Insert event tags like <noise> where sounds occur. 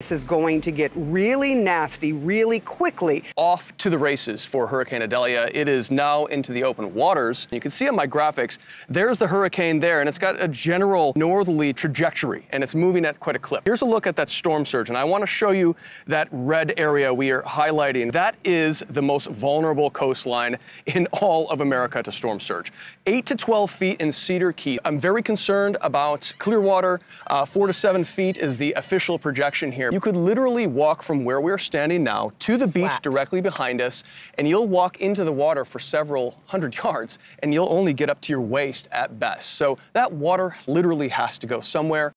This is going to get really nasty really quickly. Off to the races for Hurricane Idalia. It is now into the open waters. You can see on my graphics, there's the hurricane there, and it's got a general northerly trajectory, and it's moving at quite a clip. Here's a look at that storm surge, and I want to show you that red area we are highlighting. That is the most vulnerable coastline in all of America to storm surge. 8 to 12 feet in Cedar Key. I'm very concerned about Clearwater. Uh, 4 to 7 feet is the official projection here. You could literally walk from where we're standing now to the beach directly behind us, and you'll walk into the water for several hundred <laughs> yards, and you'll only get up to your waist at best. So that water literally has to go somewhere.